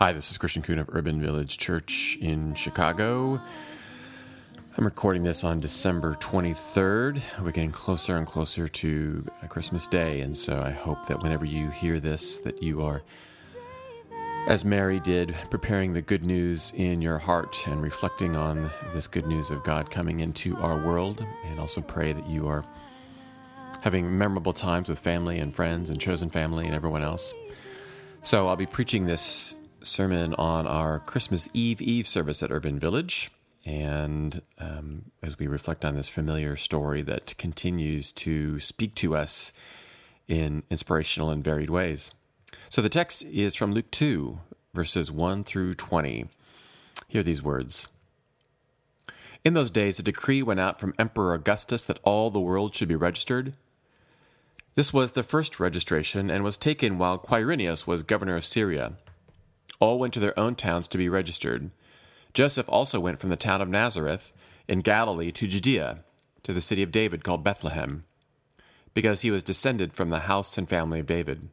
Hi, this is Christian Coon of Urban Village Church in Chicago. I'm recording this on December 23rd. We're getting closer and closer to Christmas Day, and so I hope that whenever you hear this, that you are, as Mary did, preparing the good news in your heart and reflecting on this good news of God coming into our world, and also pray that you are having memorable times with family and friends and chosen family and everyone else. So I'll be preaching this sermon on our Christmas Eve Eve service at Urban Village. And um, as we reflect on this familiar story that continues to speak to us in inspirational and varied ways. So the text is from Luke 2, verses 1 through 20. Hear these words. In those days, a decree went out from Emperor Augustus that all the world should be registered. This was the first registration and was taken while Quirinius was governor of Syria. All went to their own towns to be registered. Joseph also went from the town of Nazareth in Galilee to Judea, to the city of David called Bethlehem, because he was descended from the house and family of David.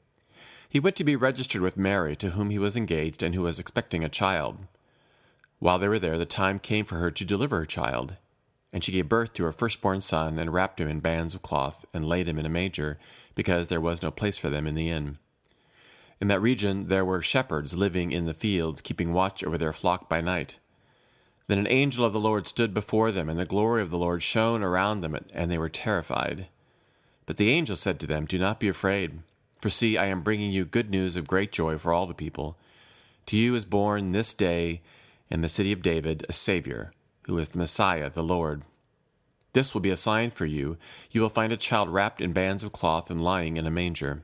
He went to be registered with Mary, to whom he was engaged and who was expecting a child. While they were there, the time came for her to deliver her child. And she gave birth to her firstborn son, and wrapped him in bands of cloth, and laid him in a manger, because there was no place for them in the inn. In that region there were shepherds living in the fields, keeping watch over their flock by night. Then an angel of the Lord stood before them, and the glory of the Lord shone around them, and they were terrified. But the angel said to them, Do not be afraid, for see, I am bringing you good news of great joy for all the people. To you is born this day in the city of David a Savior, who is the Messiah, the Lord. This will be a sign for you. You will find a child wrapped in bands of cloth and lying in a manger.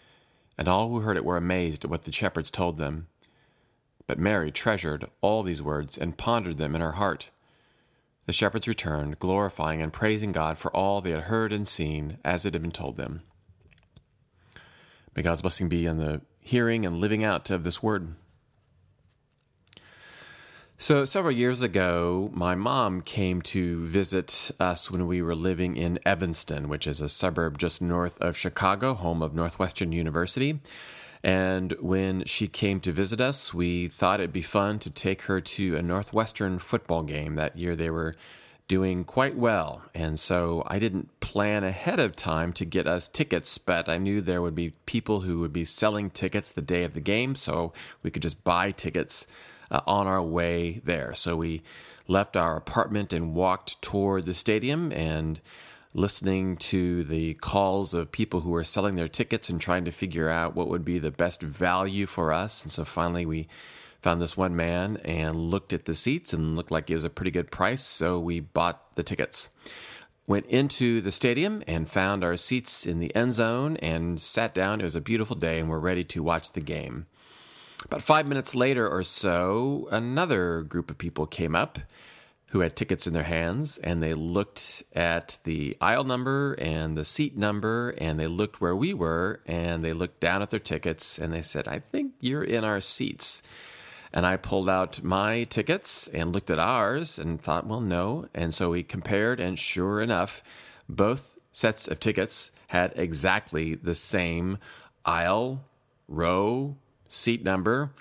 And all who heard it were amazed at what the shepherds told them. But Mary treasured all these words and pondered them in her heart. The shepherds returned, glorifying and praising God for all they had heard and seen as it had been told them. May God's blessing be on the hearing and living out of this word. So, several years ago, my mom came to visit us when we were living in Evanston, which is a suburb just north of Chicago, home of Northwestern University. And when she came to visit us, we thought it'd be fun to take her to a Northwestern football game. That year, they were doing quite well. And so I didn't plan ahead of time to get us tickets, but I knew there would be people who would be selling tickets the day of the game, so we could just buy tickets uh, on our way there. So we left our apartment and walked toward the stadium and listening to the calls of people who were selling their tickets and trying to figure out what would be the best value for us. And so finally we found this one man and looked at the seats and looked like it was a pretty good price. So we bought the tickets. Went into the stadium and found our seats in the end zone and sat down. It was a beautiful day and we're ready to watch the game. About five minutes later or so, another group of people came up who had tickets in their hands and they looked at the aisle number and the seat number and they looked where we were and they looked down at their tickets and they said, I think you're in our seats. And I pulled out my tickets and looked at ours and thought, well, no. And so we compared, and sure enough, both sets of tickets had exactly the same aisle, row, seat number.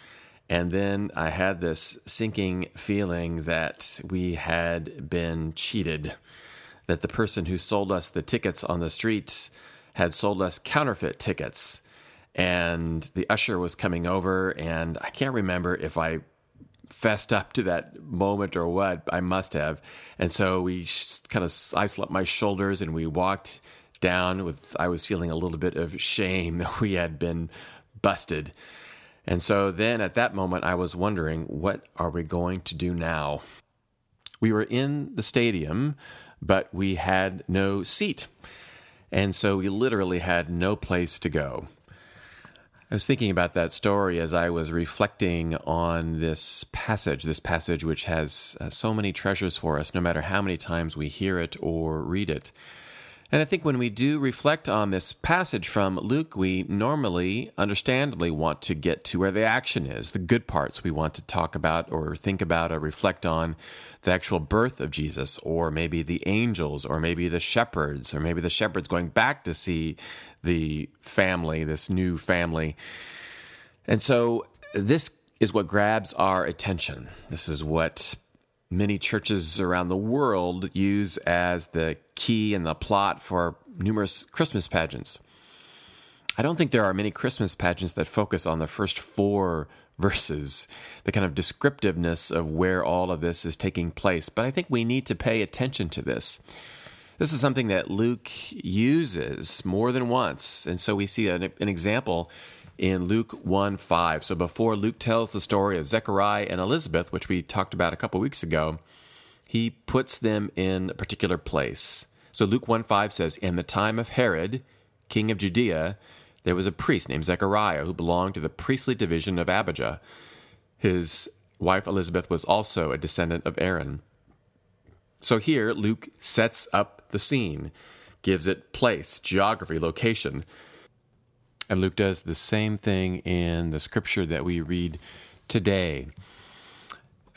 And then I had this sinking feeling that we had been cheated, that the person who sold us the tickets on the street had sold us counterfeit tickets. And the usher was coming over, and I can't remember if I fessed up to that moment or what. I must have. And so we kind of, I slept my shoulders and we walked down with, I was feeling a little bit of shame that we had been busted. And so then at that moment, I was wondering, what are we going to do now? We were in the stadium, but we had no seat. And so we literally had no place to go. I was thinking about that story as I was reflecting on this passage, this passage which has uh, so many treasures for us, no matter how many times we hear it or read it. And I think when we do reflect on this passage from Luke, we normally, understandably, want to get to where the action is, the good parts we want to talk about or think about or reflect on the actual birth of Jesus, or maybe the angels, or maybe the shepherds, or maybe the shepherds going back to see the family, this new family. And so this is what grabs our attention. This is what many churches around the world use as the key and the plot for numerous Christmas pageants. I don't think there are many Christmas pageants that focus on the first four verses, the kind of descriptiveness of where all of this is taking place, but I think we need to pay attention to this. This is something that Luke uses more than once, and so we see an, an example in Luke 1 5. So before Luke tells the story of Zechariah and Elizabeth, which we talked about a couple weeks ago, he puts them in a particular place. So Luke 1 5 says, In the time of Herod, king of Judea, there was a priest named Zechariah who belonged to the priestly division of Abijah. His wife Elizabeth was also a descendant of Aaron. So here, Luke sets up the scene, gives it place, geography, location. And Luke does the same thing in the scripture that we read today.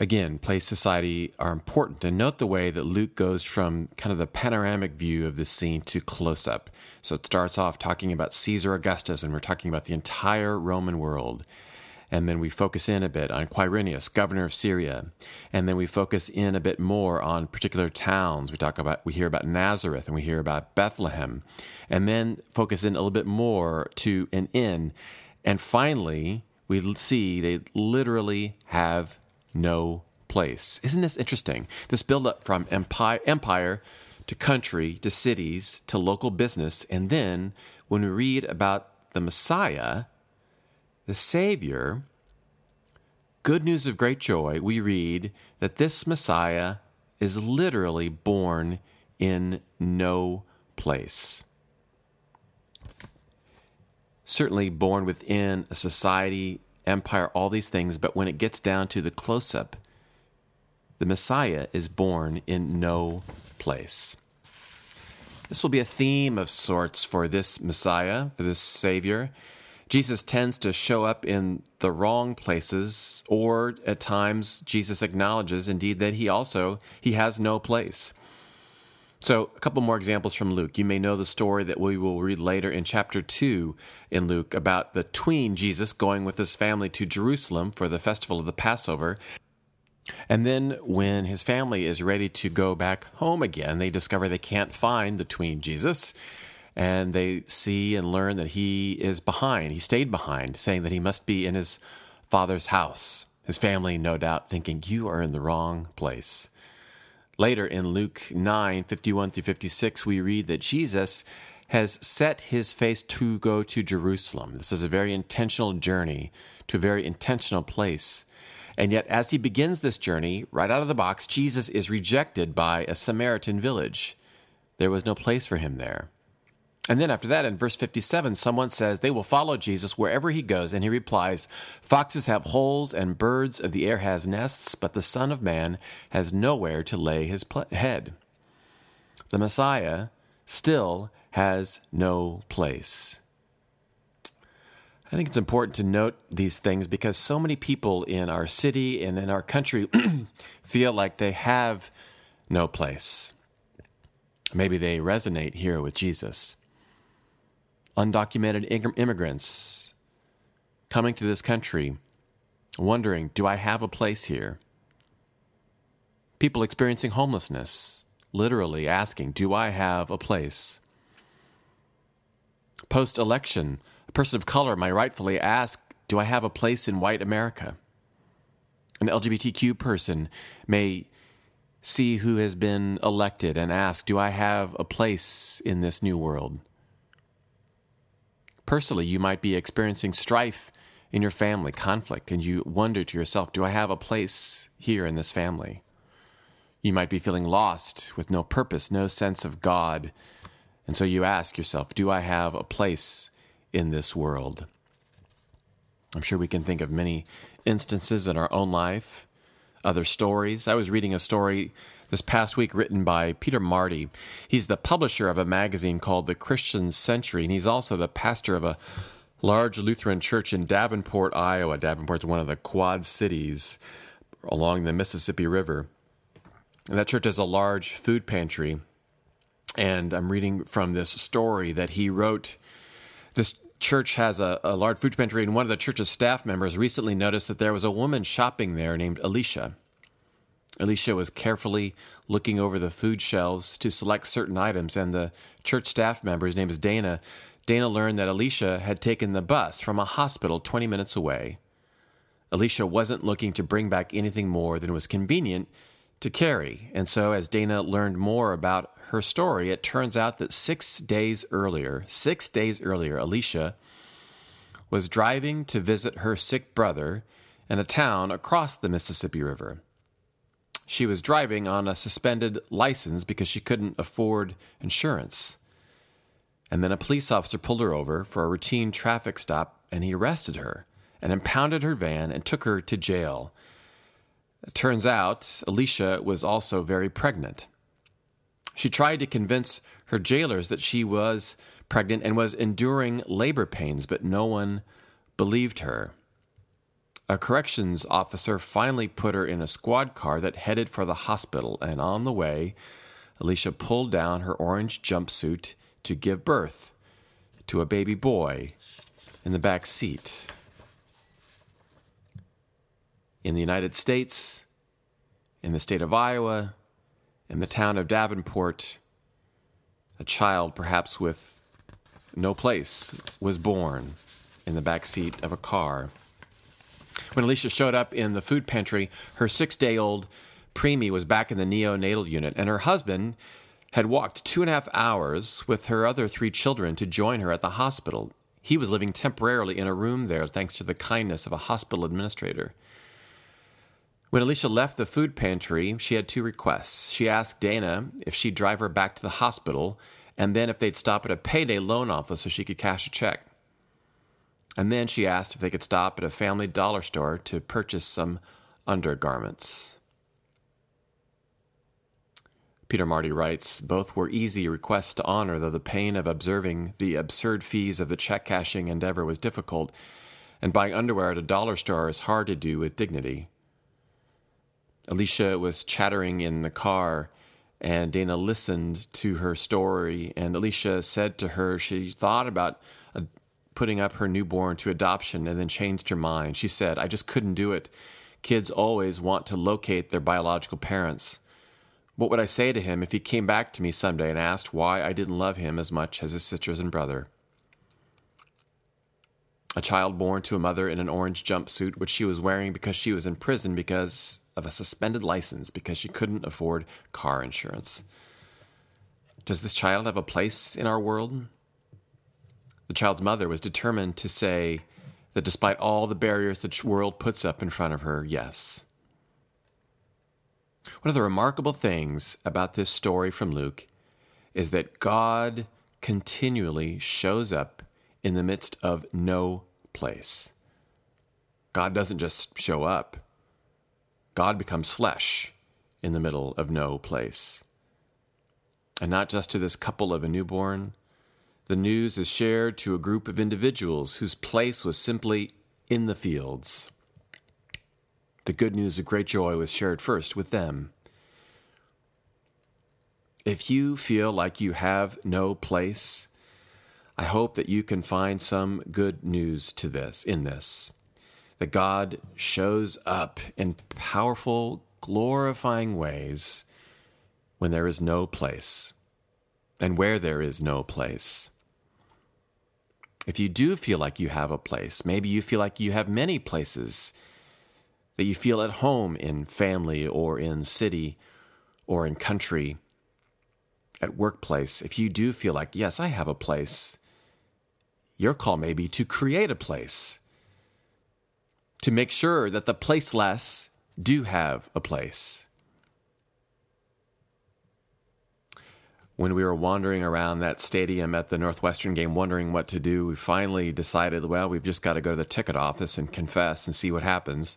Again, place society are important. And note the way that Luke goes from kind of the panoramic view of the scene to close up. So it starts off talking about Caesar Augustus, and we're talking about the entire Roman world and then we focus in a bit on Quirinius, governor of Syria, and then we focus in a bit more on particular towns. We talk about we hear about Nazareth and we hear about Bethlehem, and then focus in a little bit more to an inn, and finally we see they literally have no place. Isn't this interesting? This build up from empire, empire to country to cities to local business, and then when we read about the Messiah the Savior, good news of great joy, we read that this Messiah is literally born in no place. Certainly born within a society, empire, all these things, but when it gets down to the close up, the Messiah is born in no place. This will be a theme of sorts for this Messiah, for this Savior. Jesus tends to show up in the wrong places, or at times Jesus acknowledges indeed that he also he has no place. So, a couple more examples from Luke. You may know the story that we will read later in chapter 2 in Luke about the tween Jesus going with his family to Jerusalem for the festival of the Passover. And then, when his family is ready to go back home again, they discover they can't find the tween Jesus and they see and learn that he is behind. He stayed behind, saying that he must be in his father's house. His family, no doubt, thinking, You are in the wrong place. Later in Luke 9 51 through 56, we read that Jesus has set his face to go to Jerusalem. This is a very intentional journey to a very intentional place. And yet, as he begins this journey, right out of the box, Jesus is rejected by a Samaritan village. There was no place for him there. And then after that, in verse 57, someone says they will follow Jesus wherever he goes. And he replies, Foxes have holes and birds of the air has nests, but the Son of Man has nowhere to lay his pl- head. The Messiah still has no place. I think it's important to note these things because so many people in our city and in our country feel like they have no place. Maybe they resonate here with Jesus undocumented immigrants coming to this country, wondering, do I have a place here? People experiencing homelessness, literally asking, do I have a place? Post election, a person of color might rightfully ask, do I have a place in white America? An LGBTQ person may see who has been elected and ask, do I have a place in this new world? Personally, you might be experiencing strife in your family, conflict, and you wonder to yourself, do I have a place here in this family? You might be feeling lost with no purpose, no sense of God. And so you ask yourself, do I have a place in this world? I'm sure we can think of many instances in our own life, other stories. I was reading a story this past week written by Peter Marty. He's the publisher of a magazine called The Christian Century, and he's also the pastor of a large Lutheran church in Davenport, Iowa. Davenport's one of the quad cities along the Mississippi River. And that church has a large food pantry. And I'm reading from this story that he wrote. This church has a, a large food pantry, and one of the church's staff members recently noticed that there was a woman shopping there named Alicia. Alicia was carefully looking over the food shelves to select certain items, and the church staff member, his name is Dana, Dana learned that Alicia had taken the bus from a hospital 20 minutes away. Alicia wasn't looking to bring back anything more than was convenient to carry, and so as Dana learned more about her story, it turns out that six days earlier, six days earlier, Alicia was driving to visit her sick brother in a town across the Mississippi River. She was driving on a suspended license because she couldn't afford insurance. And then a police officer pulled her over for a routine traffic stop and he arrested her and impounded her van and took her to jail. It turns out Alicia was also very pregnant. She tried to convince her jailers that she was pregnant and was enduring labor pains, but no one believed her. A corrections officer finally put her in a squad car that headed for the hospital, and on the way, Alicia pulled down her orange jumpsuit to give birth to a baby boy in the back seat. In the United States, in the state of Iowa, in the town of Davenport, a child, perhaps with no place, was born in the back seat of a car. When Alicia showed up in the food pantry, her six day old preemie was back in the neonatal unit, and her husband had walked two and a half hours with her other three children to join her at the hospital. He was living temporarily in a room there thanks to the kindness of a hospital administrator. When Alicia left the food pantry, she had two requests. She asked Dana if she'd drive her back to the hospital, and then if they'd stop at a payday loan office so she could cash a check. And then she asked if they could stop at a family dollar store to purchase some undergarments. Peter Marty writes Both were easy requests to honor, though the pain of observing the absurd fees of the check cashing endeavor was difficult, and buying underwear at a dollar store is hard to do with dignity. Alicia was chattering in the car, and Dana listened to her story. And Alicia said to her she thought about putting up her newborn to adoption and then changed her mind. She said, I just couldn't do it. Kids always want to locate their biological parents. What would I say to him if he came back to me someday and asked why I didn't love him as much as his sisters and brother? A child born to a mother in an orange jumpsuit, which she was wearing because she was in prison because of a suspended license because she couldn't afford car insurance. Does this child have a place in our world? The child's mother was determined to say that despite all the barriers the world puts up in front of her, yes. One of the remarkable things about this story from Luke is that God continually shows up in the midst of no place. God doesn't just show up, God becomes flesh in the middle of no place. And not just to this couple of a newborn, the news is shared to a group of individuals whose place was simply in the fields. The good news of great joy was shared first with them. If you feel like you have no place, I hope that you can find some good news to this in this. That God shows up in powerful, glorifying ways when there is no place and where there is no place. If you do feel like you have a place, maybe you feel like you have many places that you feel at home in family or in city or in country, at workplace, if you do feel like, yes, I have a place, your call may be to create a place, to make sure that the placeless do have a place. When we were wandering around that stadium at the Northwestern game, wondering what to do, we finally decided, well, we've just got to go to the ticket office and confess and see what happens.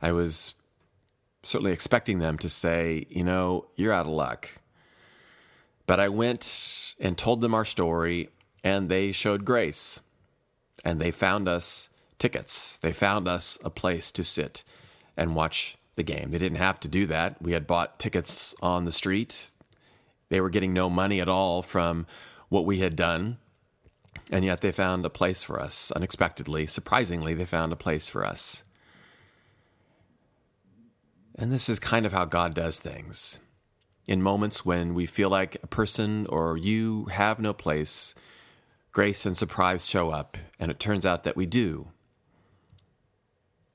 I was certainly expecting them to say, you know, you're out of luck. But I went and told them our story, and they showed grace. And they found us tickets. They found us a place to sit and watch the game. They didn't have to do that. We had bought tickets on the street. They were getting no money at all from what we had done. And yet they found a place for us unexpectedly. Surprisingly, they found a place for us. And this is kind of how God does things. In moments when we feel like a person or you have no place, grace and surprise show up, and it turns out that we do.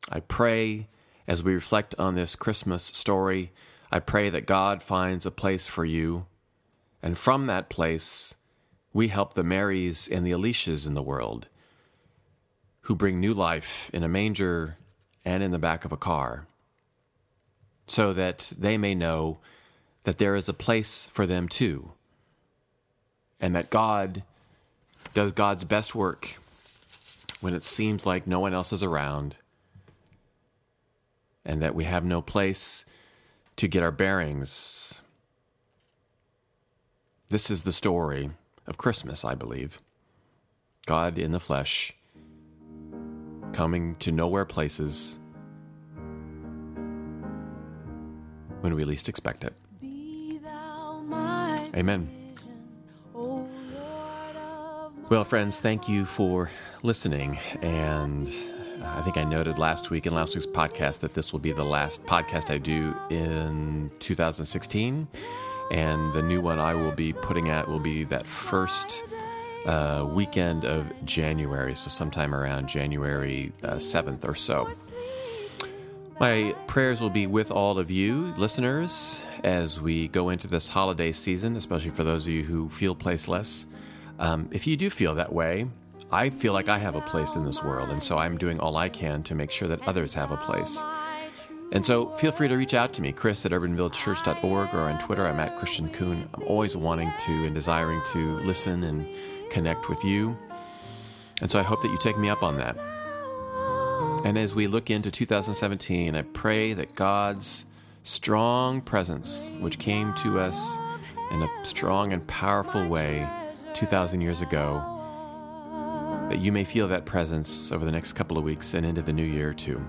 I pray as we reflect on this Christmas story, I pray that God finds a place for you, and from that place, we help the Marys and the Alicias in the world who bring new life in a manger and in the back of a car so that they may know that there is a place for them too, and that God does God's best work when it seems like no one else is around, and that we have no place to get our bearings. This is the story of Christmas, I believe. God in the flesh, coming to nowhere places when we least expect it. Amen. Well, friends, thank you for listening. And I think I noted last week in last week's podcast that this will be the last podcast I do in 2016. And the new one I will be putting out will be that first uh, weekend of January. So, sometime around January uh, 7th or so. My prayers will be with all of you, listeners, as we go into this holiday season, especially for those of you who feel placeless. Um, if you do feel that way, I feel like I have a place in this world, and so I'm doing all I can to make sure that others have a place. And so feel free to reach out to me, Chris at urbanvillagechurch.org, or on Twitter, I'm at Christian Coon. I'm always wanting to and desiring to listen and connect with you. And so I hope that you take me up on that. And as we look into 2017, I pray that God's strong presence, which came to us in a strong and powerful way 2,000 years ago, that you may feel that presence over the next couple of weeks and into the new year too.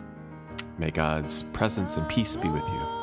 May God's presence and peace be with you.